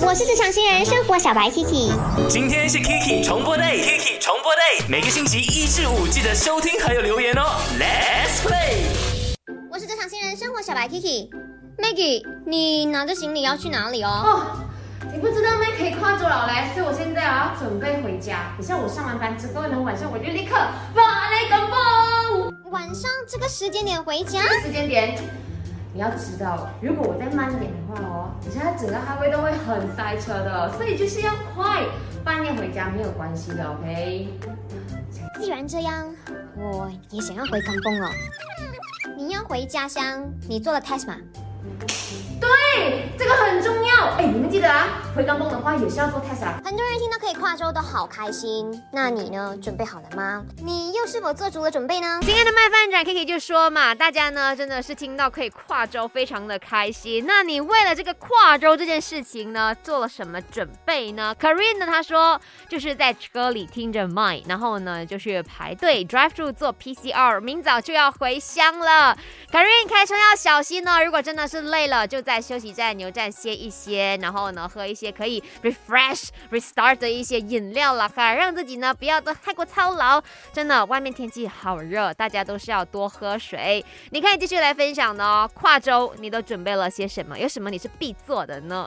我是职场新人生活小白 Kiki，今天是 Kiki 重播 day，Kiki 重播 day，每个星期一至五记得收听还有留言哦。Let's play。我是职场新人生活小白 Kiki，Maggie，你拿着行李要去哪里哦？哦，你不知道咩可以跨州了嘞，所以我现在啊准备回家。等下我上完班之后呢，晚上我就立刻把那个梦。晚上这个时间点回家？这个时间点，你要知道，如果我再慢点的话哦，你现在整个哈威都会很塞车的，所以就是要快，半夜回家没有关系的，OK？既然这样，我也想要回港崩哦。你要回家乡，你做了 test 吗？对，这个很重要。哎，回港崩的话也是要做 test 啊。很多人听到可以跨州都好开心，那你呢？准备好了吗？你又是否做足了准备呢？今天的麦饭展 Kiki 就说嘛，大家呢真的是听到可以跨州，非常的开心。那你为了这个跨州这件事情呢，做了什么准备呢 k a r i n 呢，他说就是在车里听着麦，然后呢就是排队 drive through 做 PCR，明早就要回乡了。k a r i n 开车要小心哦，如果真的是累了，就在休息站、牛站歇一歇，然后呢喝一些也可以 refresh、restart 的一些饮料了哈，让自己呢不要都太过操劳。真的，外面天气好热，大家都是要多喝水。你可以继续来分享哦，跨州你都准备了些什么？有什么你是必做的呢？